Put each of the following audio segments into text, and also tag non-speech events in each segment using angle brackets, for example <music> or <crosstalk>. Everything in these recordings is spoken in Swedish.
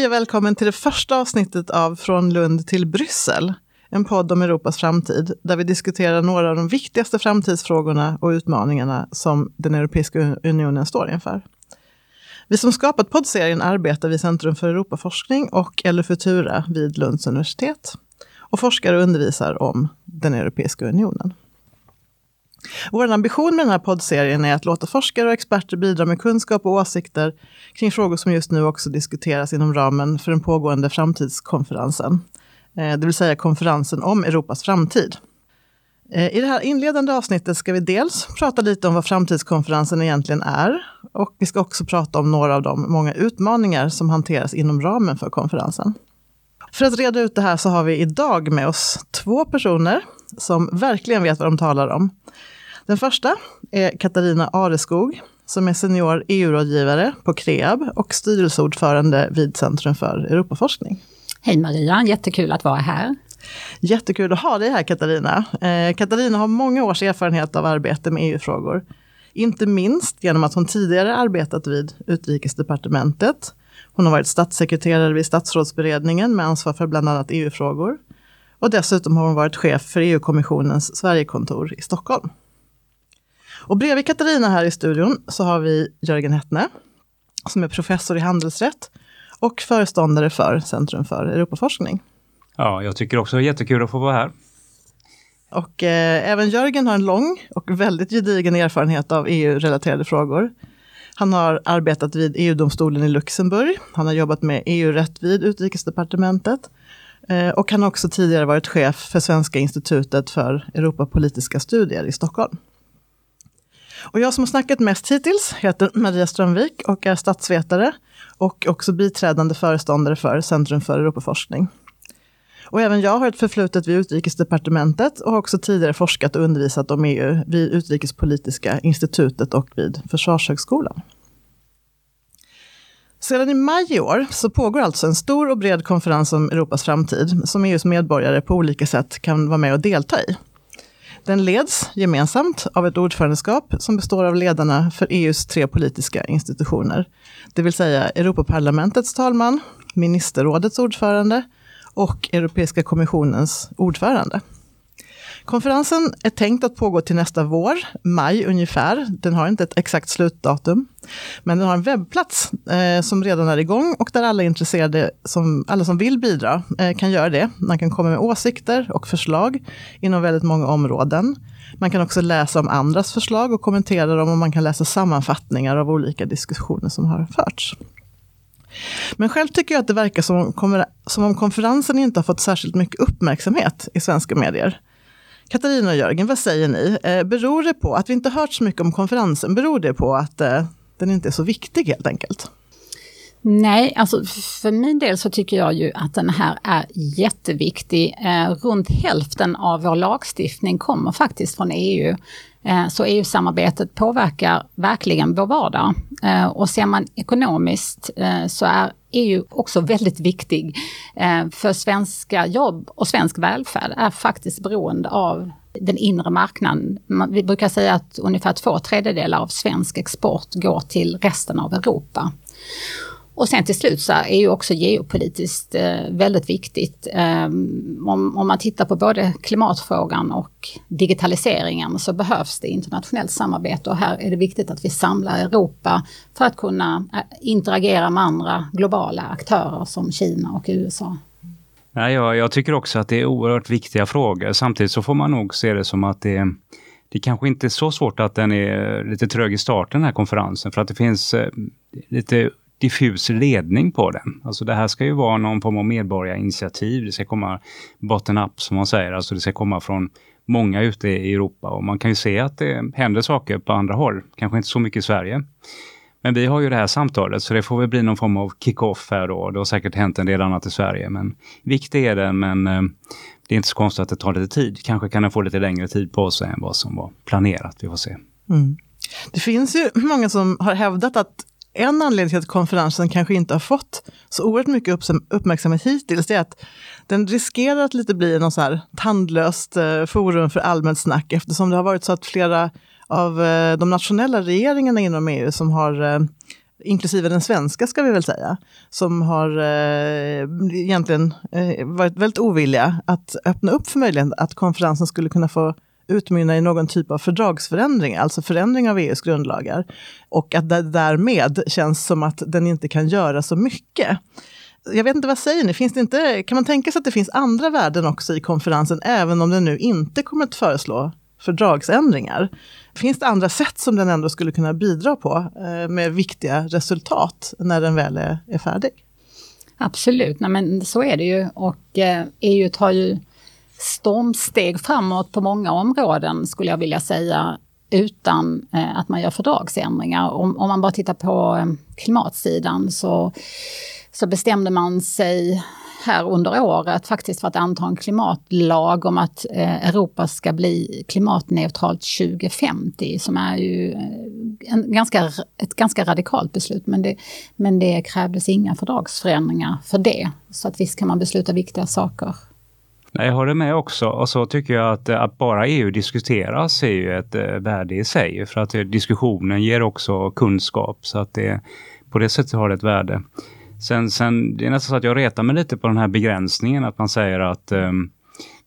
Hej och välkommen till det första avsnittet av Från Lund till Bryssel. En podd om Europas framtid, där vi diskuterar några av de viktigaste framtidsfrågorna och utmaningarna som den Europeiska unionen står inför. Vi som skapat poddserien arbetar vid Centrum för Europaforskning och eller Futura vid Lunds universitet och forskar och undervisar om den Europeiska unionen. Vår ambition med den här poddserien är att låta forskare och experter bidra med kunskap och åsikter kring frågor som just nu också diskuteras inom ramen för den pågående framtidskonferensen. Eh, det vill säga konferensen om Europas framtid. Eh, I det här inledande avsnittet ska vi dels prata lite om vad framtidskonferensen egentligen är och vi ska också prata om några av de många utmaningar som hanteras inom ramen för konferensen. För att reda ut det här så har vi idag med oss två personer som verkligen vet vad de talar om. Den första är Katarina Areskog som är senior EU-rådgivare på KREAB och styrelseordförande vid Centrum för Europaforskning. Hej Maria, jättekul att vara här. Jättekul att ha dig här Katarina. Eh, Katarina har många års erfarenhet av arbete med EU-frågor. Inte minst genom att hon tidigare arbetat vid Utrikesdepartementet. Hon har varit statssekreterare vid statsrådsberedningen med ansvar för bland annat EU-frågor. Och dessutom har hon varit chef för EU-kommissionens Sverigekontor i Stockholm. Och bredvid Katarina här i studion så har vi Jörgen Hettne, som är professor i handelsrätt och föreståndare för Centrum för Europaforskning. Ja, jag tycker också det är jättekul att få vara här. Och eh, även Jörgen har en lång och väldigt gedigen erfarenhet av EU-relaterade frågor. Han har arbetat vid EU-domstolen i Luxemburg. Han har jobbat med EU-rätt vid Utrikesdepartementet. Eh, och han har också tidigare varit chef för Svenska institutet för Europapolitiska studier i Stockholm. Och jag som har snackat mest hittills heter Maria Strömvik och är statsvetare och också biträdande föreståndare för Centrum för Europaforskning. Och även jag har ett förflutet vid Utrikesdepartementet och har också tidigare forskat och undervisat om EU vid Utrikespolitiska institutet och vid Försvarshögskolan. Sedan i maj i år så pågår alltså en stor och bred konferens om Europas framtid som EUs medborgare på olika sätt kan vara med och delta i. Den leds gemensamt av ett ordförandeskap som består av ledarna för EUs tre politiska institutioner. Det vill säga Europaparlamentets talman, ministerrådets ordförande och Europeiska kommissionens ordförande. Konferensen är tänkt att pågå till nästa vår, maj ungefär. Den har inte ett exakt slutdatum. Men den har en webbplats eh, som redan är igång och där alla intresserade, som, alla som vill bidra, eh, kan göra det. Man kan komma med åsikter och förslag inom väldigt många områden. Man kan också läsa om andras förslag och kommentera dem och man kan läsa sammanfattningar av olika diskussioner som har förts. Men själv tycker jag att det verkar som om, som om konferensen inte har fått särskilt mycket uppmärksamhet i svenska medier. Katarina och Jörgen, vad säger ni? Eh, beror det på att vi inte hört så mycket om konferensen? Beror det på att eh, den inte är så viktig helt enkelt? Nej, alltså för min del så tycker jag ju att den här är jätteviktig. Eh, runt hälften av vår lagstiftning kommer faktiskt från EU. Eh, så EU-samarbetet påverkar verkligen vår vardag. Eh, och ser man ekonomiskt eh, så är EU också väldigt viktig. Eh, för svenska jobb och svensk välfärd är faktiskt beroende av den inre marknaden. Vi brukar säga att ungefär två tredjedelar av svensk export går till resten av Europa. Och sen till slut så är ju också geopolitiskt eh, väldigt viktigt. Ehm, om, om, man tittar på både klimatfrågan och digitaliseringen så behövs det internationellt samarbete och här är det viktigt att vi samlar Europa för att kunna eh, interagera med andra globala aktörer som Kina och USA. Nej, jag, jag tycker också att det är oerhört viktiga frågor. Samtidigt så får man nog se det som att det det kanske inte är så svårt att den är lite trög i starten, den här konferensen, för att det finns eh, lite diffus ledning på den. Alltså det här ska ju vara någon form av medborgarinitiativ. Det ska komma bottom-up som man säger, alltså det ska komma från många ute i Europa och man kan ju se att det händer saker på andra håll. Kanske inte så mycket i Sverige. Men vi har ju det här samtalet så det får väl bli någon form av kick-off här då. Det har säkert hänt en del annat i Sverige men viktig är den men eh, det är inte så konstigt att det tar lite tid. Kanske kan den få lite längre tid på sig än vad som var planerat. Vi får se. Mm. Det finns ju många som har hävdat att en anledning till att konferensen kanske inte har fått så oerhört mycket uppmärksamhet hittills, är att den riskerar att lite bli något så här tandlöst eh, forum för allmänt snack, eftersom det har varit så att flera av eh, de nationella regeringarna inom EU som har eh, inklusive den svenska ska vi väl säga, som har eh, egentligen eh, varit väldigt ovilliga att öppna upp för möjligheten att konferensen skulle kunna få utmynna i någon typ av fördragsförändring, alltså förändring av EUs grundlagar. Och att det därmed känns som att den inte kan göra så mycket. Jag vet inte, vad säger ni? Finns det inte, kan man tänka sig att det finns andra värden också i konferensen, även om den nu inte kommer att föreslå fördragsändringar? Finns det andra sätt som den ändå skulle kunna bidra på eh, med viktiga resultat när den väl är, är färdig? Absolut, Nej, men så är det ju och eh, EU tar ju stormsteg framåt på många områden skulle jag vilja säga utan eh, att man gör fördragsändringar. Om, om man bara tittar på eh, klimatsidan så, så bestämde man sig här under året faktiskt för att anta en klimatlag om att eh, Europa ska bli klimatneutralt 2050 som är ju eh, en ganska, ett ganska radikalt beslut men det, men det krävdes inga fördragsförändringar för det. Så att visst kan man besluta viktiga saker jag håller med också. Och så tycker jag att, eh, att bara EU diskuteras är ju ett eh, värde i sig. För att eh, diskussionen ger också kunskap. Så att det på det sättet har det ett värde. Sen, sen, det är nästan så att jag retar mig lite på den här begränsningen att man säger att um,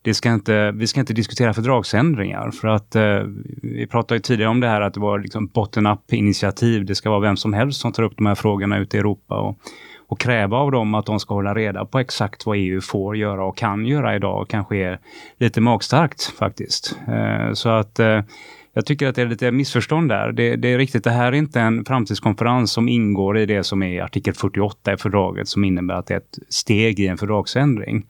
det ska inte, vi ska inte diskutera fördragsändringar för att eh, vi pratade ju tidigare om det här att det var liksom bottom-up initiativ. Det ska vara vem som helst som tar upp de här frågorna ute i Europa och, och kräva av dem att de ska hålla reda på exakt vad EU får göra och kan göra idag kanske är lite magstarkt faktiskt. Eh, så att eh, jag tycker att det är lite missförstånd där. Det, det, är riktigt, det här är inte en framtidskonferens som ingår i det som är artikel 48 i fördraget som innebär att det är ett steg i en fördragsändring.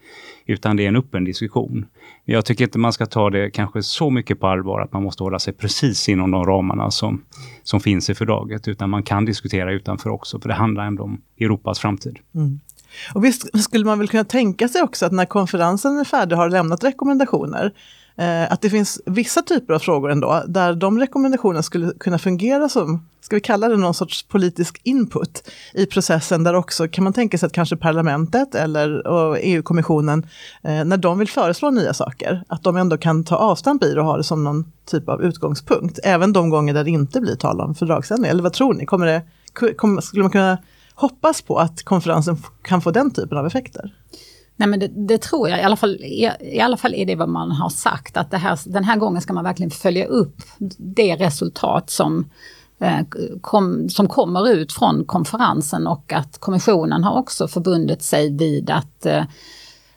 Utan det är en öppen diskussion. Jag tycker inte man ska ta det kanske så mycket på allvar att man måste hålla sig precis inom de ramarna som, som finns i fördraget. Utan man kan diskutera utanför också, för det handlar ändå om Europas framtid. Mm. Och visst skulle man väl kunna tänka sig också att när konferensen är färdig har lämnat rekommendationer Eh, att det finns vissa typer av frågor ändå, där de rekommendationerna skulle kunna fungera som, ska vi kalla det någon sorts politisk input i processen, där också kan man tänka sig att kanske parlamentet eller EU-kommissionen, eh, när de vill föreslå nya saker, att de ändå kan ta avstamp i det och ha det som någon typ av utgångspunkt, även de gånger där det inte blir tal om fördragsändring. Eller vad tror ni, kommer det, kommer, skulle man kunna hoppas på att konferensen kan få den typen av effekter? Nej men det, det, tror jag, i alla, fall, i, i, alla fall är det vad man har sagt, att det här, den här gången ska man verkligen följa upp det resultat som, eh, kom, som kommer ut från konferensen och att kommissionen har också förbundit sig vid att, eh,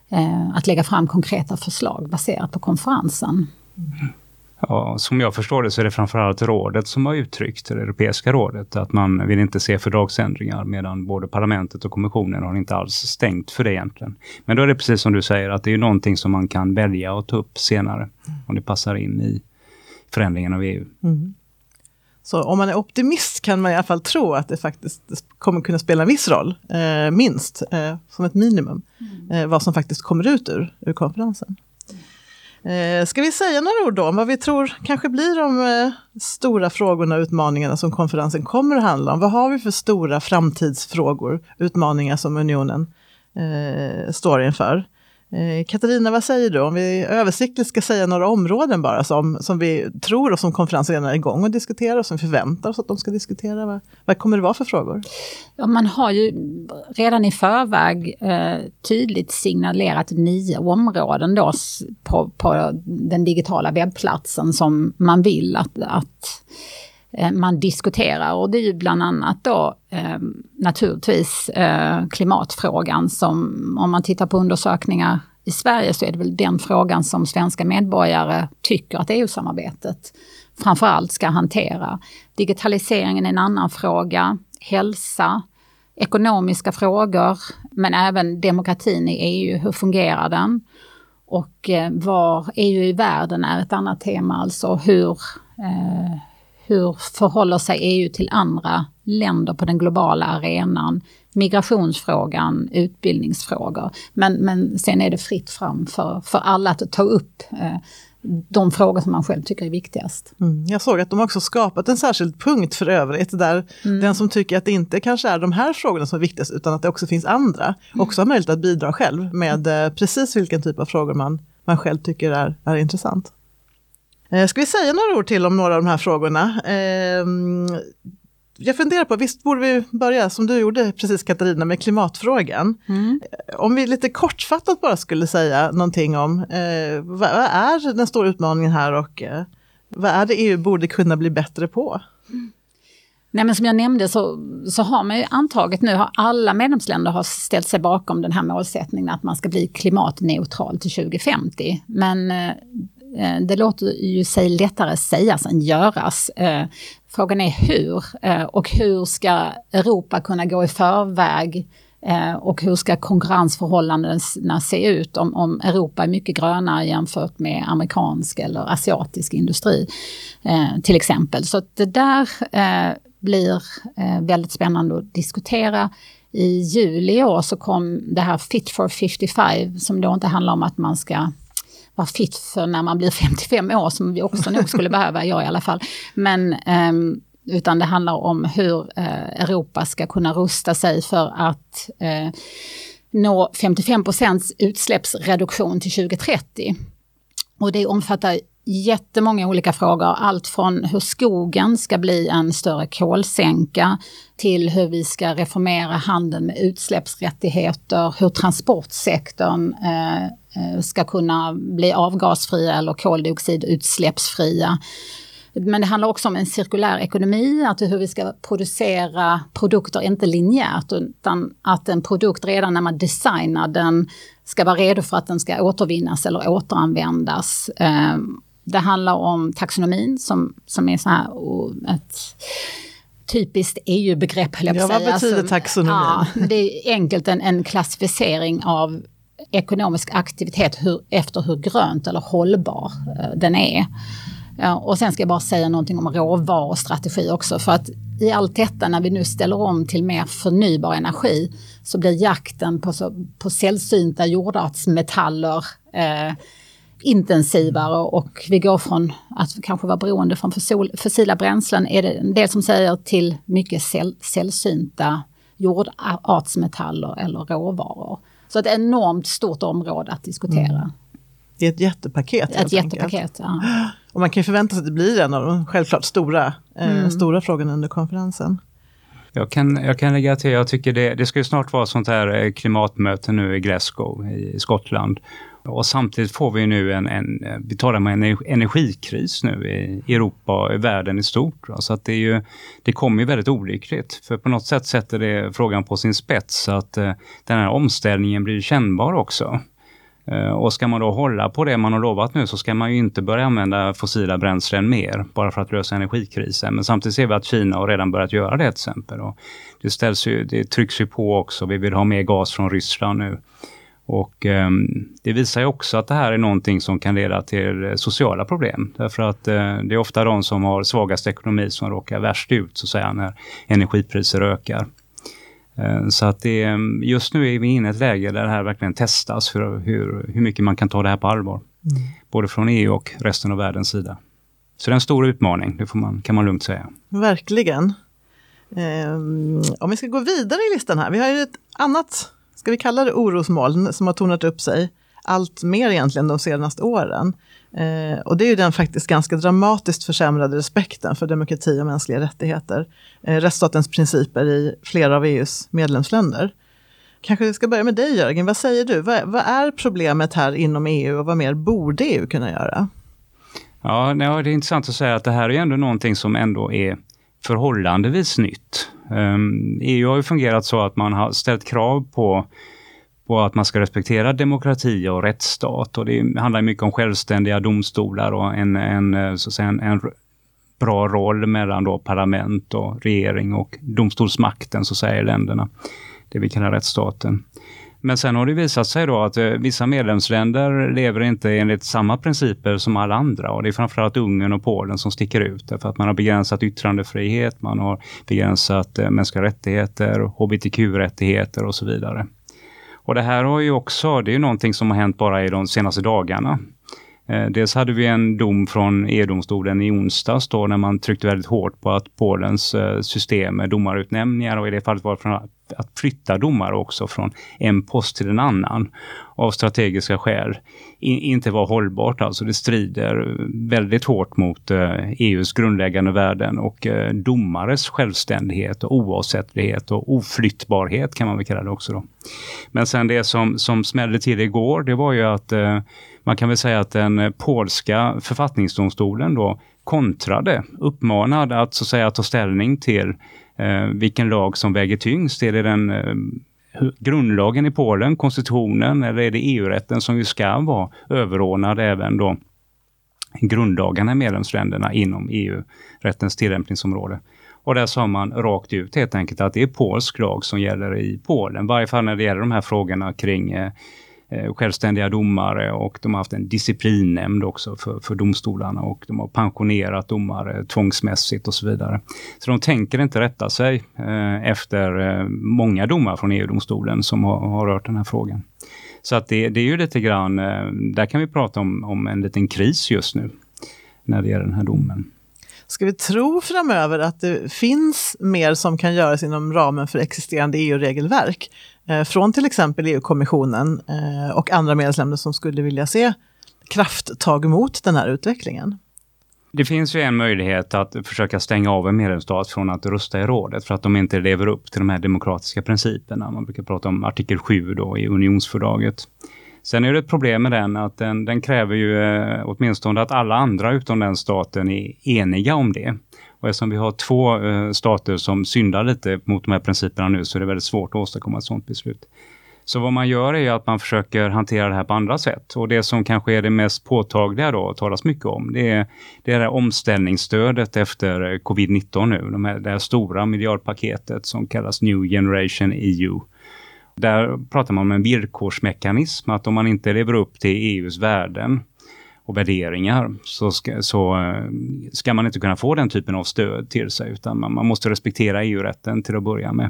eh att lägga fram konkreta förslag baserat på konferensen. Mm. Ja, som jag förstår det så är det framförallt rådet som har uttryckt, det europeiska rådet, att man vill inte se fördragsändringar medan både parlamentet och kommissionen har inte alls stängt för det egentligen. Men då är det precis som du säger att det är någonting som man kan välja att ta upp senare om det passar in i förändringen av EU. Mm. Så om man är optimist kan man i alla fall tro att det faktiskt kommer kunna spela en viss roll, eh, minst, eh, som ett minimum, mm. eh, vad som faktiskt kommer ut ur, ur konferensen. Eh, ska vi säga några ord då om vad vi tror kanske blir de eh, stora frågorna och utmaningarna som konferensen kommer att handla om? Vad har vi för stora framtidsfrågor, utmaningar som unionen eh, står inför? Eh, Katarina, vad säger du? Om vi översiktligt ska säga några områden bara som, som vi tror och som konferensen redan är igång och diskuterar och som vi förväntar oss att de ska diskutera. Vad, vad kommer det vara för frågor? Ja, man har ju redan i förväg eh, tydligt signalerat nio områden då på, på den digitala webbplatsen som man vill att, att Eh, man diskuterar och det är ju bland annat då eh, naturligtvis eh, klimatfrågan som om man tittar på undersökningar i Sverige så är det väl den frågan som svenska medborgare tycker att EU-samarbetet framförallt ska hantera. Digitaliseringen är en annan fråga, hälsa, ekonomiska frågor, men även demokratin i EU, hur fungerar den? Och eh, var EU i världen är ett annat tema, alltså hur, eh, hur förhåller sig EU till andra länder på den globala arenan? Migrationsfrågan, utbildningsfrågor. Men, men sen är det fritt fram för, för alla att ta upp eh, de frågor som man själv tycker är viktigast. Mm. Jag såg att de också skapat en särskild punkt för övrigt, där mm. den som tycker att det inte kanske är de här frågorna som är viktigast, utan att det också finns andra, mm. också har möjlighet att bidra själv med eh, precis vilken typ av frågor man, man själv tycker är, är intressant. Eh, ska vi säga några ord till om några av de här frågorna? Eh, jag funderar på, visst borde vi börja som du gjorde precis Katarina med klimatfrågan. Mm. Om vi lite kortfattat bara skulle säga någonting om eh, vad är den stora utmaningen här och eh, vad är det EU borde kunna bli bättre på? Mm. Nej, men som jag nämnde så, så har man ju antagit nu, har alla medlemsländer har ställt sig bakom den här målsättningen att man ska bli klimatneutral till 2050. Men eh, eh, Eh, det låter ju sig lättare sägas än göras. Eh, frågan är hur eh, och hur ska Europa kunna gå i förväg och hur ska konkurrensförhållandena se ut om, om Europa är mycket grönare jämfört med amerikansk eller asiatisk industri eh, till exempel. Så det där blir eh, väldigt spännande att diskutera. I juli i år så kom det här Fit for 55 som då inte handlar om att man ska vara fit för när man blir 55 år, som vi också nog skulle behöva, jag i alla fall. Men, um, utan det handlar om hur uh, Europa ska kunna rusta sig för att uh, nå 55% utsläppsreduktion till 2030. Och det omfattar jättemånga olika frågor. Allt från hur skogen ska bli en större kolsänka till hur vi ska reformera handeln med utsläppsrättigheter, hur transportsektorn eh ska kunna bli avgasfria eller koldioxidutsläppsfria. Men det handlar också om en cirkulär ekonomi, att hur vi ska producera produkter, inte linjärt, utan att en produkt redan när man designar den ska vara redo för att den ska återvinnas eller återanvändas. Eh, det handlar om taxonomin som, som är så här, ett typiskt EU-begrepp, höll jag på Ja, vad betyder alltså, taxonomin? Ja, det är enkelt en, en klassificering av ekonomisk aktivitet hur, efter hur grönt eller hållbar eh, den är. Och sen ska jag bara säga någonting om råvarustrategi också för att i allt detta när vi nu ställer om till mer förnybar energi så blir jakten på, så, på sällsynta jordartsmetaller eh, intensivare och vi går från att kanske vara beroende från fossila bränslen, är det en del som säger, till mycket sällsynta jordartsmetaller eller råvaror. Så ett enormt stort område att diskutera. Mm. Det är ett jättepaket. Ett jättepaket, ja. <gasps> Och man kan ju förvänta sig att det blir en av de självklart stora, eh, mm. stora frågorna under konferensen. Jag kan, jag kan lägga till, jag tycker det, det ska ju snart vara sånt här eh, klimatmöte nu i Glasgow i Skottland. Och samtidigt får vi nu en, en eh, vi talar om en energikris nu i Europa och i världen i stort. Så att det, är ju, det kommer ju väldigt olyckligt. För på något sätt sätter det frågan på sin spets att eh, den här omställningen blir kännbar också. Eh, och ska man då hålla på det man har lovat nu så ska man ju inte börja använda fossila bränslen mer bara för att lösa energikrisen. Men samtidigt ser vi att Kina har redan börjat göra det till exempel. Och det, ställs ju, det trycks ju på också. Vi vill ha mer gas från Ryssland nu. Och eh, det visar ju också att det här är någonting som kan leda till sociala problem. Därför att eh, det är ofta de som har svagast ekonomi som råkar värst ut så att säga när energipriser ökar. Eh, så att det, ehm, just nu är vi inne i ett läge där det här verkligen testas, hur, hur, hur mycket man kan ta det här på allvar. Mm. Både från EU och resten av världens sida. Så det är en stor utmaning, det man, kan man lugnt säga. Verkligen. Um, om vi ska gå vidare i listan här, vi har ju ett annat ska vi kalla det orosmoln, som har tornat upp sig allt mer egentligen de senaste åren. Eh, och det är ju den faktiskt ganska dramatiskt försämrade respekten för demokrati och mänskliga rättigheter. Eh, rättsstatens principer i flera av EUs medlemsländer. Kanske vi ska börja med dig Jörgen, vad säger du? Vad, vad är problemet här inom EU och vad mer borde EU kunna göra? Ja, det är intressant att säga att det här är ändå någonting som ändå är förhållandevis nytt. Ehm, EU har ju fungerat så att man har ställt krav på, på att man ska respektera demokrati och rättsstat och det handlar mycket om självständiga domstolar och en, en, eh, så att säga, en, en bra roll mellan då parlament och regering och domstolsmakten så säger länderna. Det vi kallar rättsstaten. Men sen har det visat sig då att eh, vissa medlemsländer lever inte enligt samma principer som alla andra och det är framförallt Ungern och Polen som sticker ut därför att man har begränsat yttrandefrihet, man har begränsat eh, mänskliga rättigheter, hbtq-rättigheter och så vidare. Och det här har ju också, det är ju någonting som har hänt bara i de senaste dagarna. Eh, dels hade vi en dom från EU-domstolen i onsdags då när man tryckte väldigt hårt på att Polens eh, system med domarutnämningar och i det fallet var det att flytta domare också från en post till en annan av strategiska skäl inte var hållbart. Alltså det strider väldigt hårt mot eh, e EUs grundläggande värden och domares självständighet och oavsättlighet och oflyttbarhet kan man väl kalla det också. Då. Men sen det som, som smällde till igår, det var ju att man kan väl säga att den eh, polska författningsdomstolen då kontrade, uppmanade att så att säga ta ställning till eh, vilken lag som väger tyngst. Är det den eh, grundlagen i Polen, konstitutionen, eller är det EU-rätten som ju ska vara överordnad även då grundlagarna i medlemsländerna inom EU-rättens tillämpningsområde. Och där sa man rakt ut helt enkelt att det är polsk lag som gäller i Polen, i varje fall när det gäller de här frågorna kring Eh, Eh, självständiga domare och de har haft en disciplinnämnd också för, för domstolarna och de har pensionerat domare tvångsmässigt och så vidare. Så de tänker inte rätta sig eh, efter eh, många domar från EU-domstolen som har, har, rört den här frågan. Så att det, det är ju lite grann, eh, där kan vi prata om, om en liten kris just nu när det gäller den här domen. Ska vi tro framöver att det finns mer som kan göras inom ramen för existerande EU-regelverk? Eh, från till exempel EU-kommissionen eh, och andra medlemsländer som skulle vilja se krafttag mot den här utvecklingen. Det finns ju en möjlighet att försöka stänga av en medlemsstat från att rösta i rådet för att de inte lever upp till de här demokratiska principerna. Man brukar prata om artikel 7 då i unionsfördraget. Sen är det ett problem med den att den, den kräver ju eh, åtminstone att alla andra utom den staten är eniga om det. Och eftersom vi har två eh, stater som syndar lite mot de här principerna nu så är det väldigt svårt att åstadkomma ett sådant beslut. Så vad man gör är att man försöker hantera det här på andra sätt. Och det som kanske är det mest påtagliga då, talas mycket om, det är det här omställningsstödet efter eh, covid-19 nu. De här, det här stora miljardpaketet som kallas New Generation EU. Där pratar man om en villkorsmekanism, att om man inte lever upp till EUs värden och värderingar så ska, så eh, ska man inte kunna få den typen av stöd till sig utan man, man måste respektera EU-rätten till att börja med.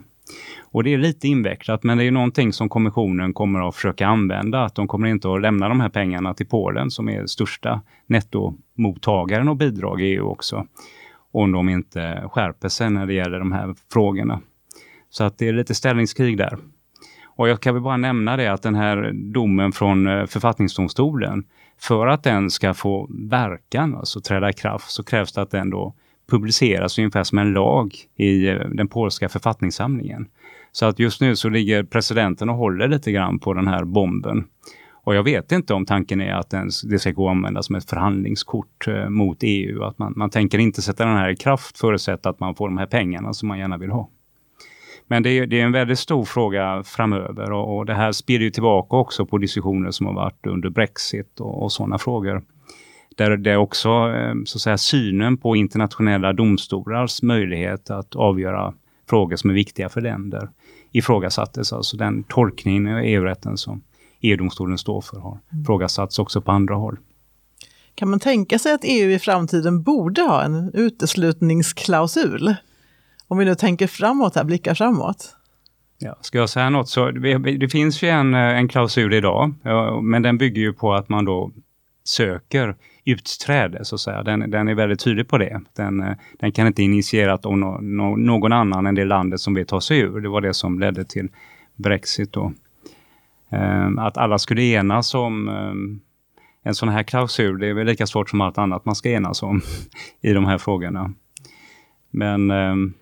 Och det är lite invecklat men det är någonting som kommissionen kommer att försöka använda. Att de kommer inte att lämna de här pengarna till Polen som är största nettomottagaren av bidrag i EU också. Om de inte skärper sig när det gäller de här frågorna. Så att det är lite ställningskrig där. Och jag kan väl bara nämna det att den här domen från eh, författningsdomstolen för att den ska få verkan, alltså träda i kraft, så krävs det att den då publiceras ungefär som en lag i eh, den polska författningssamlingen. Så att just nu så ligger presidenten och håller lite grann på den här bomben. Och jag vet inte om tanken är att den, det ska gå att använda som ett förhandlingskort eh, mot EU. Att man, man tänker inte sätta den här i kraft förutsatt att man får de här pengarna som man gärna vill ha. Men det är, det är en väldigt stor fråga framöver och, och det här spiller ju tillbaka också på diskussioner som har varit under Brexit och, och sådana frågor. Där det också eh, så att säga, synen på internationella domstolars möjlighet att avgöra frågor som är viktiga för länder ifrågasattes. Alltså den tolkningen av EU-rätten som EU-domstolen står för har mm. ifrågasatts också på andra håll. Kan man tänka sig att EU i framtiden borde ha en uteslutningsklausul? Om vi nu tänker framåt här, blickar framåt. Ja, ska jag säga något så det finns ju en, eh, en klausul idag, men den bygger ju på att man då söker utträde så att säga. Den, den är väldigt tydlig på det. Den, eh, den kan inte initieras av no, no, någon annan än det landet som vill ta sig ur. Det var det som ledde till Brexit då. Ehm, att alla skulle enas om ehm, en sån här klausul, det är väl lika svårt som allt annat man ska enas om <laughs> i de här frågorna. Men ehm,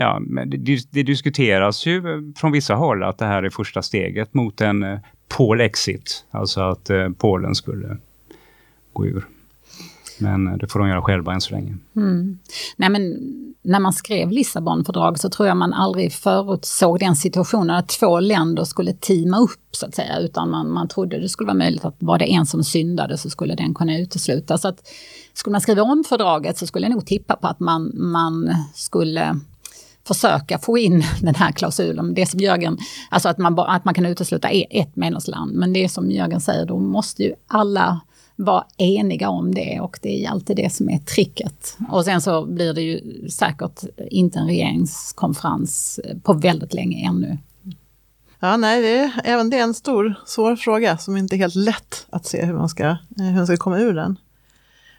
Ja, men det, det, diskuteras ju eh, från vissa håll att det här är första steget mot en eh, exit, Alltså att eh, Polen skulle gå ur. Men eh, det får de göra själva än så länge. Mm. Nej, men när man skrev Lissabonfördraget så tror jag man aldrig förutsåg den situationen att två länder skulle teama upp så att säga. Utan man, man trodde det skulle vara möjligt att var det en som syndade så skulle den kunna uteslutas. Så att skulle man skriva om fördraget så skulle jag nog tippa på att man, man skulle försöka få in den här klausulen. Det som Jörgen, alltså att man, att man kan utesluta e- ett medlemsland. Men det som Jörgen säger, då måste ju alla vara eniga om det och det är alltid det som är tricket. Och sen så blir det ju säkert inte en regeringskonferens eh, på väldigt länge ännu. Ja, nej, det är, även det är en stor, svår fråga som inte är helt lätt att se hur man ska, eh, hur man ska komma ur den.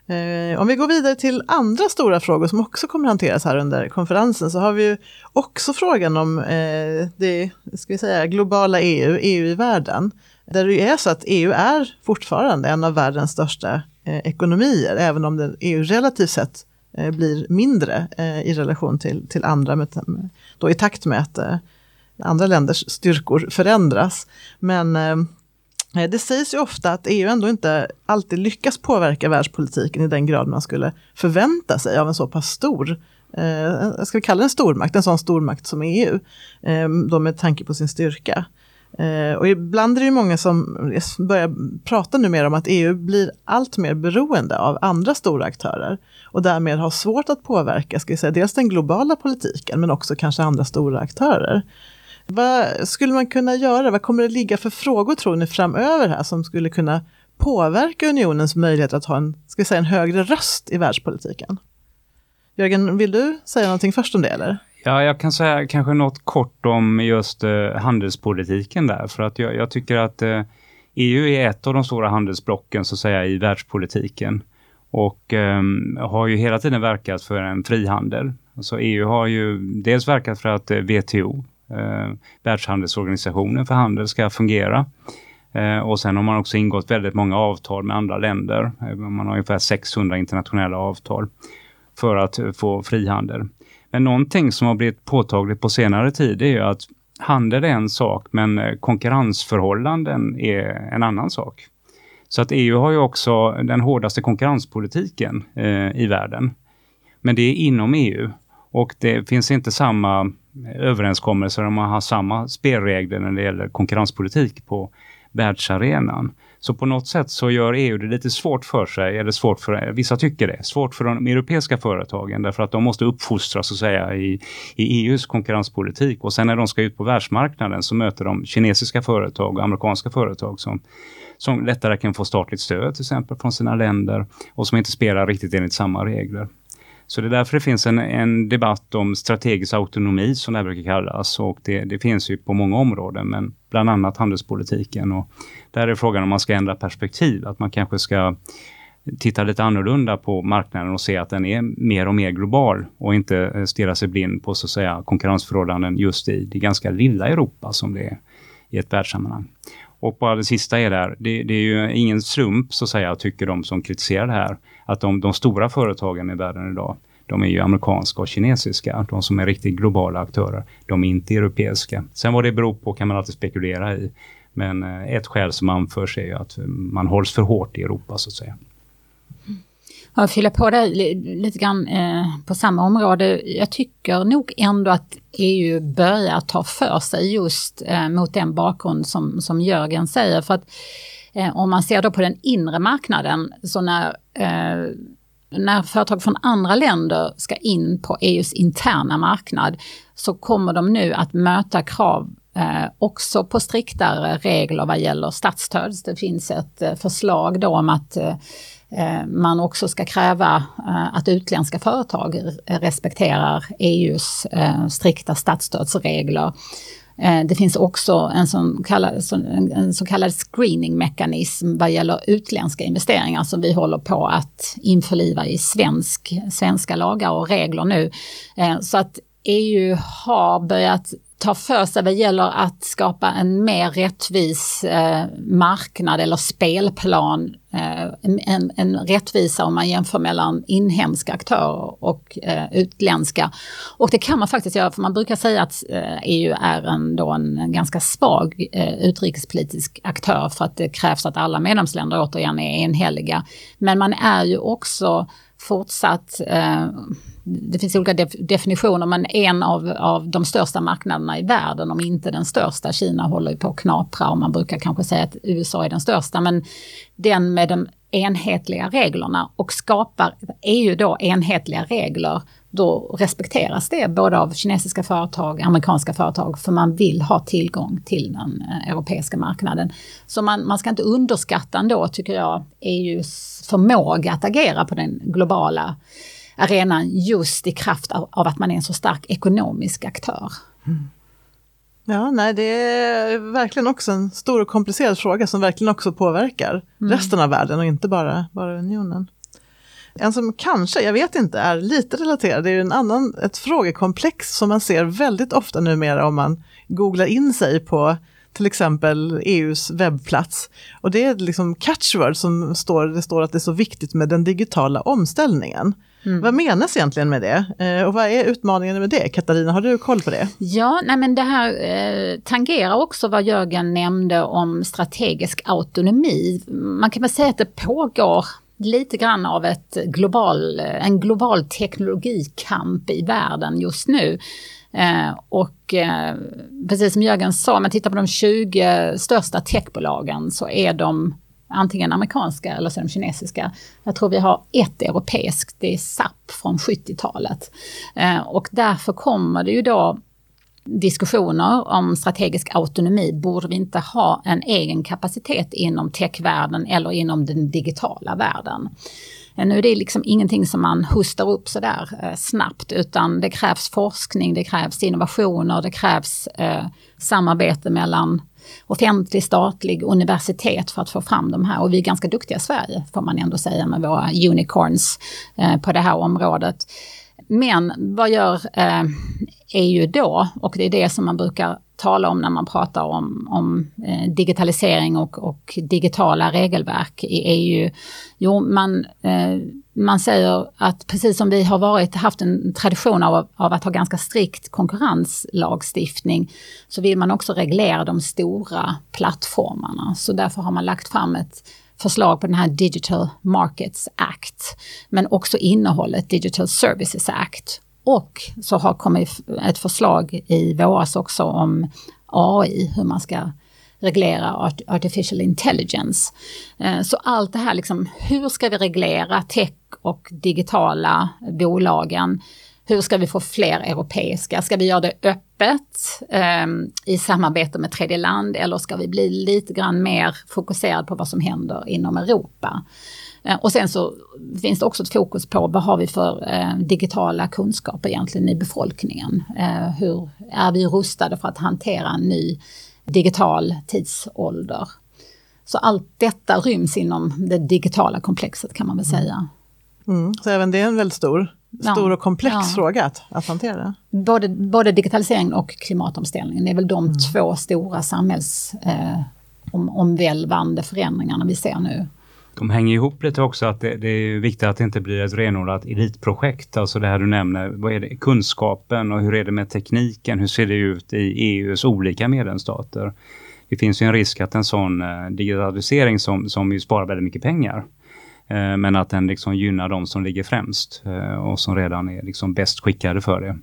Eh, om vi går vidare till andra stora frågor som också kommer hanteras här under konferensen så har vi ju också frågan om eh, det ska vi säga, globala EU, EU i världen. Där det är så att EU är fortfarande en av världens största eh, ekonomier, även om det EU relativt sett blir mindre i relation till, till andra, då i takt med att andra länders styrkor förändras. Men Eh, det sägs ju ofta att EU ändå inte alltid lyckas påverka världspolitiken i den grad man skulle förvänta sig av en så pass stor, eh, ska vi kalla det en stormakt, en sån stormakt som EU, eh, då med tanke på sin styrka. Eh, och ibland är det ju många som börjar prata nu mer om att EU blir allt mer beroende av andra stora aktörer och därmed har svårt att påverka, ska vi säga, dels den globala politiken men också kanske andra stora aktörer. Vad skulle man kunna göra? Vad kommer det ligga för frågor tror ni framöver här som skulle kunna påverka unionens möjlighet att ha en, ska säga, en högre röst i världspolitiken? Jörgen, vill du säga någonting först om det eller? Ja, jag kan säga kanske något kort om just eh, handelspolitiken där, för att jag, jag tycker att eh, EU är ett av de stora handelsblocken så att säga i världspolitiken och eh, har ju hela tiden verkat för en frihandel. Alltså EU har ju dels verkat för att eh, WTO eh, Världshandelsorganisationen för handel ska fungera. Eh, och sen har man också ingått väldigt många avtal med andra länder. Eh, man har ungefär 600 internationella avtal för att eh, få frihandel. Men någonting som har blivit påtagligt på senare tid är ju att handel är en sak men eh, konkurrensförhållanden är en annan sak. Så att EU har ju också den hårdaste konkurrenspolitiken eh, i världen. Men det är inom EU och det finns inte samma överenskommelser om att ha samma spelregler när det gäller konkurrenspolitik på världsarenan. Så på något sätt så gör EU det lite svårt för sig, eller svårt för, vissa tycker det, svårt för de europeiska företagen därför att de måste uppfostras så att säga i, i EUs konkurrenspolitik och sen när de ska ut på världsmarknaden så möter de kinesiska företag och amerikanska företag som, som lättare kan få statligt stöd till exempel från sina länder och som inte spelar riktigt enligt samma regler. Så det är därför det finns en, en debatt om strategisk autonomi som det här brukar kallas och det, det, finns ju på många områden men bland annat handelspolitiken och där är frågan om man ska ändra perspektiv, att man kanske ska titta lite annorlunda på marknaden och se att den är mer och mer global och inte eh, stirra sig blind på så att säga konkurrensförhållanden just i det ganska lilla Europa som det är i ett världssammanhang. Och bara det sista är där, det, det, är ju ingen slump så att säga, tycker de som kritiserar det här, att de, de stora företagen i världen idag, de är ju amerikanska och kinesiska. De som är riktigt globala aktörer, de är inte europeiska. Sen vad det beror på kan man alltid spekulera i. Men eh, ett skäl som anförs är ju att man hålls för hårt i Europa så att säga. Jag fyller på det lite grann eh, på samma område. Jag tycker nog ändå att EU börjar ta för sig just eh, mot den bakgrund som, som Jörgen säger. För att eh, om man ser då på den inre marknaden, så när eh, när företag från andra länder ska in på EUs interna marknad så kommer de nu att möta krav eh, också på striktare regler vad gäller statsstöd. Det finns ett eh, förslag då om att eh, eh Eh, man också ska kräva eh, att utländska företag respekterar EUs eh, strikta statsstödsregler. Det finns också en, så kallad, en så kallad screeningmekanism vad gäller utländska investeringar som vi håller på att införliva i svensk, svenska lagar och regler nu. Så att EU har börjat ta för sig vad gäller att skapa en mer rättvis eh, marknad eller spelplan. Eh, en, en rättvisa om man jämför mellan inhemska aktörer och eh, utländska. Och det kan man faktiskt göra för man brukar säga att eh, EU är ändå en ganska svag eh, utrikespolitisk aktör för att det krävs att alla medlemsländer återigen är enhälliga. Men man är ju också fortsatt eh, det finns olika def definitioner men en av, av de största marknaderna i världen, om inte den största, Kina håller ju på att knapra och man brukar kanske säga att USA är den största, men den med de enhetliga reglerna och skapar EU då enhetliga regler, då respekteras det både av kinesiska företag, amerikanska företag, för man vill ha tillgång till den eh, europeiska marknaden. Så man, man ska inte underskatta ändå, tycker jag, EUs förmåga att agera på den globala arenan just i kraft av, av, att man är en så stark ekonomisk aktör. Mm. Ja, nej, det är verkligen också en stor och komplicerad fråga som verkligen också påverkar mm. resten av världen och inte bara, bara unionen. En som kanske, jag vet inte, är lite relaterad, det är en annan, ett frågekomplex som man ser väldigt ofta numera om man googlar in sig på till exempel EUs webbplats. Och det är liksom catchword som står, det står att det är så viktigt med den digitala omställningen. Mm. Vad menas egentligen med det? Eh, och vad är utmaningen med det? Katarina, har du koll på det? Ja, nej men det här eh, tangerar också vad Jörgen nämnde om strategisk autonomi. Man kan väl säga att det pågår lite grann av ett global, en global teknologikamp i världen just nu. Eh, och eh, precis som Jörgen sa, om man tittar på de 20 största techbolagen så är de antingen amerikanska eller så de kinesiska. Jag tror vi har ett europeiskt, det är SAP från 70-talet. Eh, och därför kommer det ju då diskussioner om strategisk autonomi. Borde vi inte ha en egen kapacitet inom techvärlden eller inom den digitala världen? Eh, nu är det liksom ingenting som man hustar upp sådär eh, snabbt utan det krävs forskning, det krävs innovationer, det krävs eh, samarbete mellan offentlig, statlig, universitet för att få fram de här. Och vi är ganska duktiga i Sverige får man ändå säga med våra unicorns eh, på det här området. Men vad gör eh, är ju då? Och det är det som man brukar tala om när man pratar om, om eh, digitalisering och, och, digitala regelverk i EU. Jo, man, eh, man säger att precis som vi har varit, haft en tradition av, av att ha ganska strikt konkurrenslagstiftning så vill man också reglera de stora plattformarna. Så därför har man lagt fram ett förslag på den här Digital Markets Act, men också innehållet Digital Services Act. Och så har kommit ett förslag i våras också om AI, hur man ska reglera artificial intelligence. Eh, så allt det här, liksom, hur ska vi reglera tech och digitala bolagen? Hur ska vi få fler europeiska? Ska vi göra det öppet eh, i samarbete med tredje land eller ska vi bli lite grann mer fokuserad på vad som händer inom Europa? Eh, och sen så finns det också ett fokus på vad har vi för eh, digitala kunskaper egentligen i befolkningen? Eh, hur är vi rustade för att hantera en ny digital tidsålder? Så allt detta ryms inom det digitala komplexet kan man väl säga. Mm, så även det är en väldigt stor, stor och komplex ja. fråga att, att hantera? Både, både digitalisering och klimatomställningen, är väl de mm. två stora samhällsomvälvande eh, förändringarna vi ser nu de hänger ihop lite också att det, det, är viktigt att det inte blir ett renodlat elitprojekt. Alltså det här du nämner, vad är det, kunskapen och hur är det med tekniken? Hur ser det ut i EUs olika medlemsstater? Det finns ju en risk att en sån eh, digitalisering som, som ju sparar väldigt mycket pengar, eh, men att den liksom gynnar de som ligger främst eh, och som redan är liksom bäst skickade för det.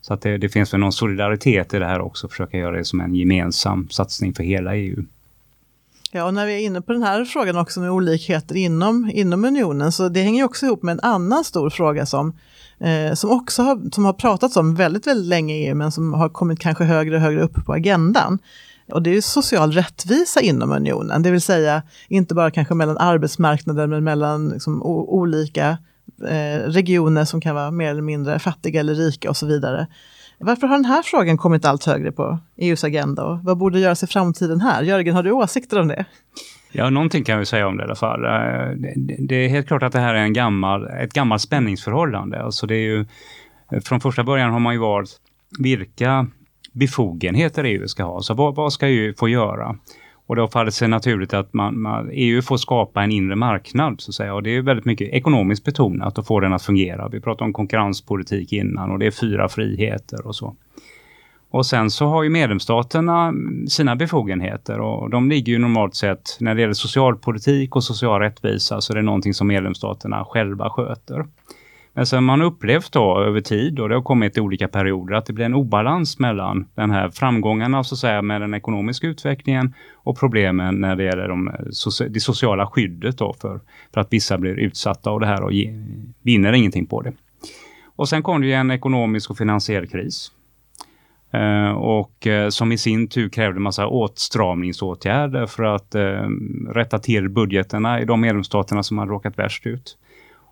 Så att det, det finns väl någon solidaritet i det här också, försöka göra det som en gemensam satsning för hela EU. Ja, och när vi är inne på den här frågan också med olikheter inom, inom unionen, så det hänger också ihop med en annan stor fråga som, eh, som också har, som har pratats om väldigt, väldigt länge i EU, men som har kommit kanske högre och högre upp på agendan. Och det är social rättvisa inom unionen, det vill säga inte bara kanske mellan arbetsmarknader, men mellan liksom, olika eh, regioner som kan vara mer eller mindre fattiga eller rika och så vidare. Varför har den här frågan kommit allt högre på EUs agenda och vad borde göras i framtiden här? Jörgen, har du åsikter om det? Ja, någonting kan vi säga om det i alla fall. Eh, det är helt klart att det här är en gammal, ett gammalt spänningsförhållande. Alltså det är ju, eh, från första början har man ju valt vilka befogenheter EU ska ha. Så vad, vad ska EU få göra? Och då faller det sig naturligt att man, man, EU får skapa en inre marknad så att säga. Och det är väldigt mycket ekonomiskt betonat att få den att fungera. Vi pratade om konkurrenspolitik innan och det är fyra friheter och så. Och sen så har ju medlemsstaterna sina befogenheter och de ligger ju normalt sett när det gäller socialpolitik och social rättvisa så är det någonting som medlemsstaterna själva sköter. Men sen man upplevt då över tid och det har kommit i olika perioder att det blir en obalans mellan den här framgångarna alltså så att säga med den ekonomiska utvecklingen och problemen när det gäller de, eh, det sociala skyddet då för, för att vissa blir utsatta av det här och ge, vinner ingenting på det. Och sen kom det ju en ekonomisk och finansiell kris. Uh, och uh, som i sin tur krävde massa åtstramningsåtgärder för att uh, rätta till budgeterna i de medlemsstaterna som hade råkat värst ut.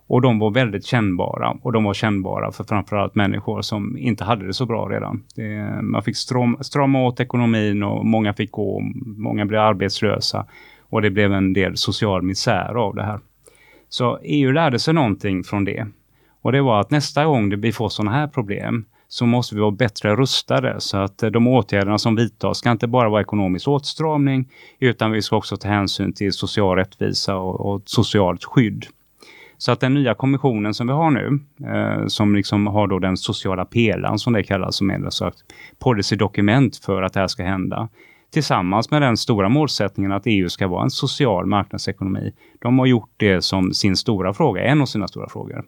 Och de var väldigt kännbara och de var kännbara för framförallt människor som inte hade det så bra redan. Det, man fick stram, strama åt ekonomin och många fick gå, många blev arbetslösa och det blev en del social misär av det här. Så EU lärde sig någonting från det. Och det var att nästa gång vi får sådana här problem så måste vi vara bättre rustade så att eh, de åtgärderna som vidtas ska inte bara vara ekonomisk åtstramning utan vi ska också ta hänsyn till social rättvisa och, och socialt skydd. Så att den nya kommissionen som vi har nu, eh, som liksom har då den sociala pelaren som det kallas, som är alltså ett policydokument för att det här ska hända, tillsammans med den stora målsättningen att EU ska vara en social marknadsekonomi. De har gjort det som sin stora fråga, en av sina stora frågor.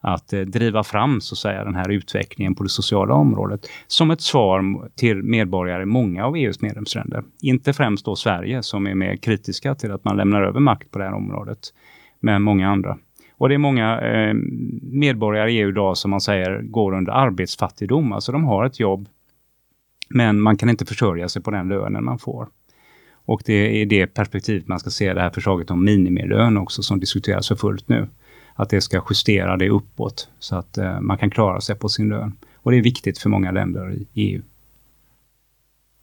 Att eh, driva fram så att säga den här utvecklingen på det sociala området som ett svar till medborgare i många av EUs medlemsländer. Inte främst då Sverige som är mer kritiska till att man lämnar över makt på det här området, men många andra. Och det är många eh, medborgare i EU idag som man säger går under arbetsfattigdom. Alltså de har ett jobb, men man kan inte försörja sig på den lönen man får. Och det är i det perspektivet man ska se det här förslaget om minimilön också som diskuteras för fullt nu. Att det ska justera det uppåt så att eh, man kan klara sig på sin lön. Och det är viktigt för många länder i EU.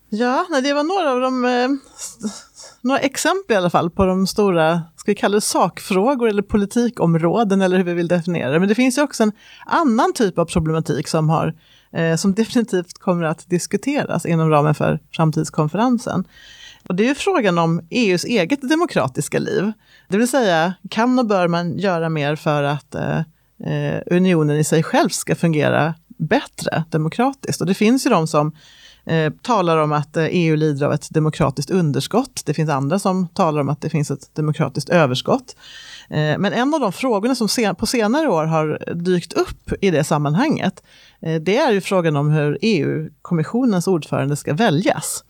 Ja, det var några av de, eh, några exempel i alla fall på de stora, ska vi kalla det sakfrågor eller politikområden eller hur vi vill definiera det. Men det finns ju också en annan typ av problematik som, har, eh, som <laughs> definitivt kommer att diskuteras inom ramen för framtidskonferensen. Och det är ju frågan om EUs eget demokratiska liv. Det vill säga, kan och bör man göra mer för att eh, eh unionen i sig själv ska fungera bättre demokratiskt? Och det finns ju de som Eh, talar om att eh, EU lider av ett demokratiskt underskott. Det finns andra som talar om att det finns ett demokratiskt överskott. Eh, men en av de frågorna som sen, på senare år har dykt upp i det sammanhanget, eh, det är ju frågan om hur EU-kommissionens ordförande ska väljas.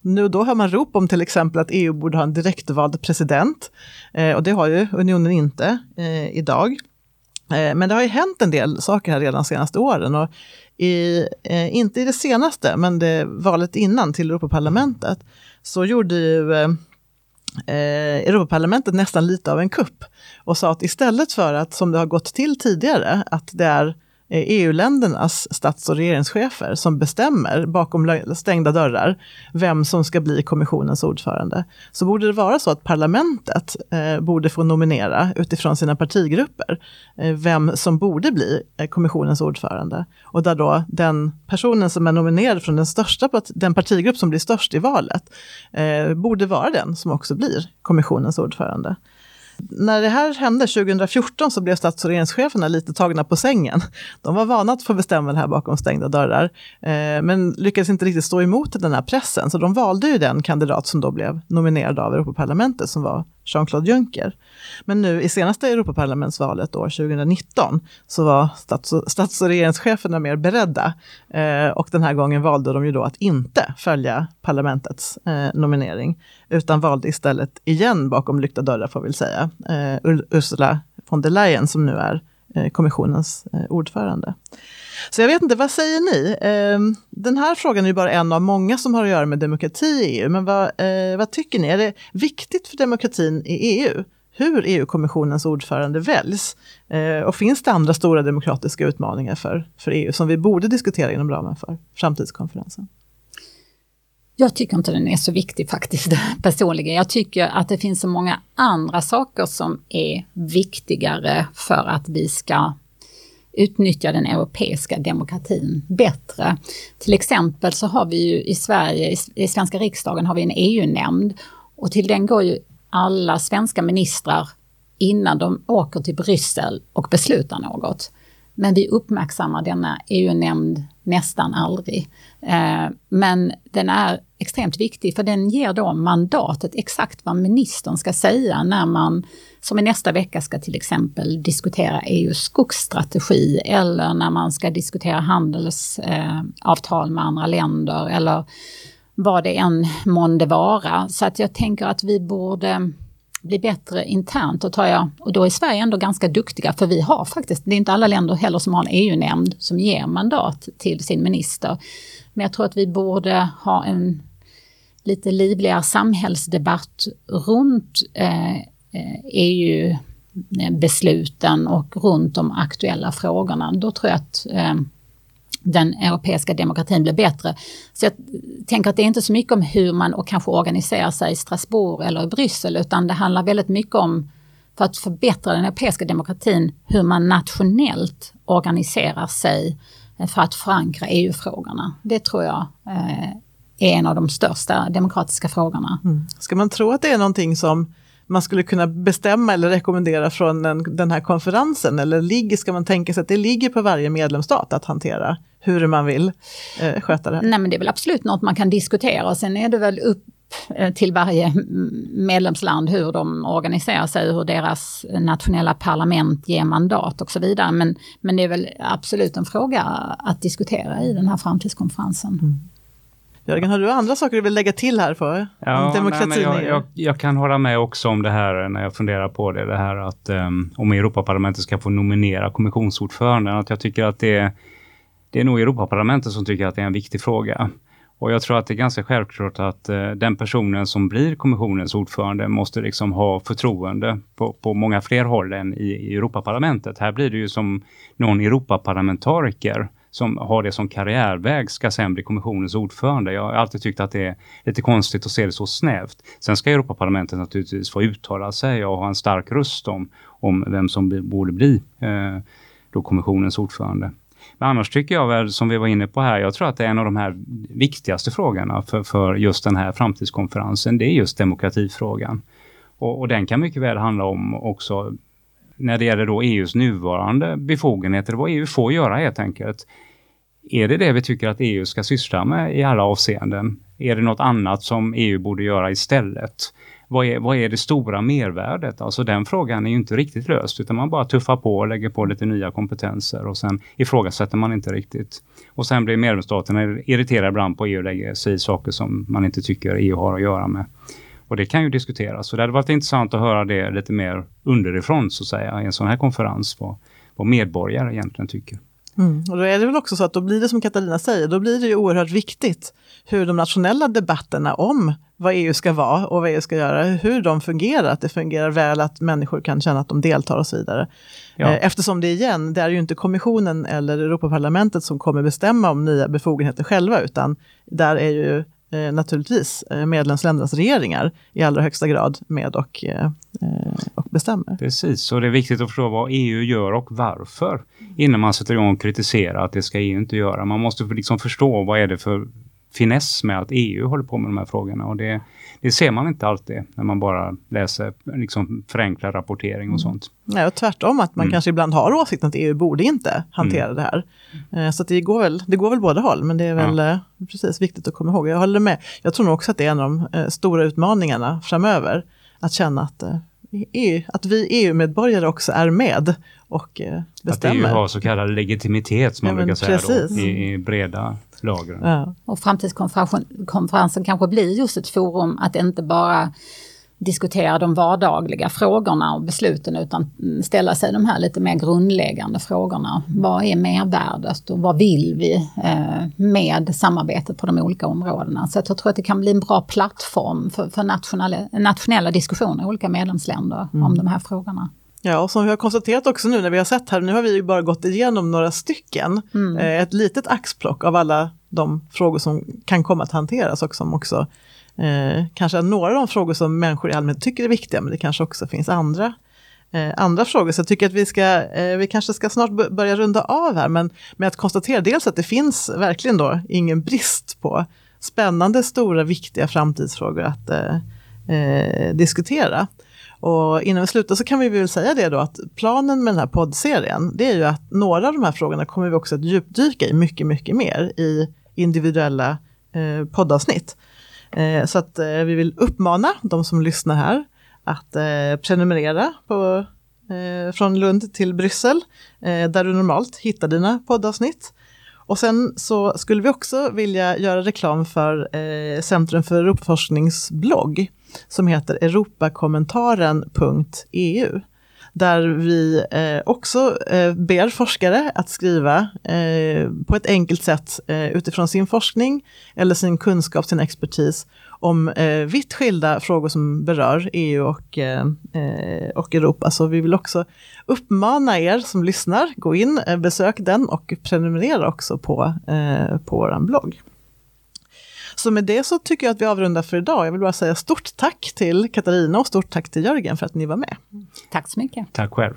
Nu då hör man rop om till exempel att EU borde ha en direktvald president. Eh, och det har ju unionen inte eh, idag. Eh, men det har ju hänt en del saker här redan de senaste åren. Och i, eh, inte i det senaste, men det valet innan till Europaparlamentet, så gjorde ju eh, eh, Europaparlamentet nästan lite av en kupp och sa att istället för att, som det har gått till tidigare, att det är Eh, EU-ländernas stats och regeringschefer som bestämmer bakom stängda dörrar vem som ska bli kommissionens ordförande. Så borde det vara så att parlamentet eh, borde få nominera utifrån sina partigrupper eh, vem som borde bli eh, kommissionens ordförande. Och där då den personen som är nominerad från den, största, den partigrupp som blir störst i valet eh, borde vara den som också blir kommissionens ordförande när det här hände 2014 så blev stats och regeringscheferna lite tagna på sängen. De var vana att få bestämma det här bakom stängda dörrar, eh, men lyckades inte riktigt stå emot den här pressen. Så de valde ju den kandidat som då blev nominerad av Europaparlamentet, som var Jean-Claude Juncker. Men nu i senaste Europaparlamentsvalet år 2019 så var stats och, stats och regeringscheferna mer beredda. Eh, och den här gången valde de ju då att inte följa parlamentets eh, nominering, utan valde istället igen bakom lyckta dörrar får vi säga, eh, Ursula von der Leyen som nu är eh, kommissionens eh, ordförande. Så jag vet inte, vad säger ni? Ehm, den här frågan är ju bara en av många som har att göra med demokrati i EU, men vad, eh, vad tycker ni? Är det viktigt för demokratin i EU hur EU-kommissionens ordförande väljs? Eh, och finns det andra stora demokratiska utmaningar för, för EU som vi borde diskutera inom ramen för framtidskonferensen? Jag tycker inte den är så viktig faktiskt personligen. Jag tycker att det finns så många andra saker som är viktigare för att vi ska utnyttja den europeiska demokratin bättre. Till exempel så har vi ju i Sverige, i svenska riksdagen har vi en EU-nämnd och till den går ju alla svenska ministrar innan de åker till Bryssel och beslutar något. Men vi uppmärksammar denna EU-nämnd nästan aldrig. Eh, men den är extremt viktig för den ger då mandatet exakt vad ministern ska säga när man, som i nästa vecka ska till exempel diskutera EUs skogsstrategi eller när man ska diskutera handelsavtal med andra länder eller vad det än månde vara. Så att jag tänker att vi borde bli bättre internt och tar jag, och då är Sverige ändå ganska duktiga för vi har faktiskt, det är inte alla länder heller som har en EU-nämnd som ger mandat till sin minister. Men jag tror att vi borde ha en lite livligare samhällsdebatt runt eh, EU besluten och runt de aktuella frågorna. Då tror jag att eh, den europeiska demokratin blir bättre. Så jag tänker att det är inte så mycket om hur man och kanske organiserar sig i Strasbourg eller i Bryssel utan det handlar väldigt mycket om för att förbättra den europeiska demokratin hur man nationellt organiserar sig för att förankra EU-frågorna. Det tror jag eh, är en av de största demokratiska frågorna. Mm. Ska man tro att det är någonting som man skulle kunna bestämma eller rekommendera från den, den här konferensen? Eller ligger, ska man tänka sig att det ligger på varje medlemsstat att hantera hur man vill eh, sköta det? Nej men det är väl absolut något man kan diskutera och sen är det väl upp eh, till varje medlemsland hur de organiserar sig, hur deras nationella parlament ger mandat och så vidare. Men, men det är väl absolut en fråga att diskutera i den här framtidskonferensen. Mm. Jörgen, har du andra saker du vill lägga till här för ja, demokratin? Nej, jag, jag, jag, kan hålla med också om det här när jag funderar på det, det här att um, om Europaparlamentet ska få nominera kommissionsordföranden, att jag tycker att det, det är nog Europaparlamentet som tycker att det är en viktig fråga. Och jag tror att det är ganska självklart att uh, den personen som blir kommissionens ordförande måste liksom ha förtroende på, på många fler håll än i, i Europaparlamentet. Här blir det ju som någon Europaparlamentariker som har det som karriärväg ska sen bli kommissionens ordförande. Jag har alltid tyckt att det är lite konstigt att se det så snävt. Sen ska Europaparlamentet naturligtvis få uttala sig och ha en stark röst om, om vem som borde bli eh, då kommissionens ordförande. Men annars tycker jag väl, som vi var inne på här, jag tror att det är en av de här viktigaste frågorna för, för just den här framtidskonferensen, det är just demokratifrågan. Och, och den kan mycket väl handla om också när det gäller då EUs nuvarande befogenheter, vad EU får göra helt enkelt. Är det det vi tycker att EU ska syssla med i alla avseenden? Är det något annat som EU borde göra istället? Vad är, vad är det stora mervärdet? Alltså den frågan är ju inte riktigt löst utan man bara tuffar på och lägger på lite nya kompetenser och sen ifrågasätter man inte riktigt. Och sen blir medlemsstaterna irriterade ibland på EU och lägger sig i saker som man inte tycker EU har att göra med. Och det kan ju diskuteras. Så det hade varit intressant att höra det lite mer underifrån så att säga i en sån här konferens. Vad, vad medborgare egentligen tycker. Mm. Och då är det väl också så att då blir det som Katarina säger, då blir det ju oerhört viktigt hur de nationella debatterna om vad EU ska vara och vad EU ska göra, hur de fungerar, att det fungerar väl, att människor kan känna att de deltar och så vidare. Ja. Eh, eftersom det igen, det är ju inte kommissionen eller Europaparlamentet som kommer bestämma om nya befogenheter själva, utan där är ju eh, naturligtvis eh, medlemsländernas regeringar i allra högsta grad med och, eh, eh, och bestämmer. Precis, och det är viktigt att förstå vad EU gör och varför innan man sätter igång och kritiserar att det ska EU inte göra. Man måste liksom förstå vad är det för finess med att EU håller på med de här frågorna och det, det ser man inte alltid när man bara läser liksom förenklad rapportering och mm. sånt. Nej, och tvärtom att man mm. kanske ibland har åsikten att EU borde inte hantera mm. det här. Eh, så det går, väl, det går väl båda håll, men det är väl ja. Eh, precis viktigt att komma ihåg. Jag håller med. Jag tror nog också att det är en av de eh, stora utmaningarna framöver, att känna att EU, att vi EU-medborgare också är med och bestämmer. Att EU har så kallad legitimitet som man ja, brukar säga då, i, i breda lagren. Ja. Och framtidskonferensen kanske blir just ett forum att inte bara diskutera de vardagliga frågorna och besluten utan ställa sig de här lite mer grundläggande frågorna. Vad är mervärdet och vad vill vi eh, med samarbetet på de olika områdena? Så jag tror att det kan bli en bra plattform för, för nationella, nationella diskussioner i olika medlemsländer mm. om de här frågorna. Ja, och som vi har konstaterat också nu när vi har sett här, nu har vi ju bara gått igenom några stycken, mm. Eh, ett litet axplock av alla de frågor som kan komma att hanteras och som också eh, kanske några av de frågor som människor i allmänhet tycker är viktiga, men det kanske också finns andra eh, andra frågor. Så jag tycker att vi, ska, eh, vi kanske ska snart börja runda av här, men med att konstatera dels att det finns verkligen då ingen brist på spännande, stora, viktiga framtidsfrågor att eh, eh diskutera. Och innan vi slutar så kan vi väl säga det då att planen med den här poddserien, det är ju att några av de här frågorna kommer vi också att djupdyka i mycket, mycket mer i individuella eh, poddavsnitt. Eh, så att eh, vi vill uppmana de som lyssnar här att eh, prenumerera på eh, Från Lund till Bryssel, eh, där du normalt hittar dina poddavsnitt. Och sen så skulle vi också vilja göra reklam för eh, Centrum för Europaforsknings blogg som heter europakommentaren.eu där vi eh, också eh, ber forskare att skriva eh, på ett enkelt sätt eh, utifrån sin forskning eller sin kunskap, sin expertis om eh, vitt skilda frågor som berör EU och, eh, eh, och Europa. Så vi vill också uppmana er som lyssnar, gå in, eh, besök den och prenumerera också på, eh, på vår blogg. Så med det så tycker jag att vi avrundar för idag. Jag vill bara säga stort tack till Katarina och stort tack till Jörgen för att ni var med. Tack så mycket. Tack själv.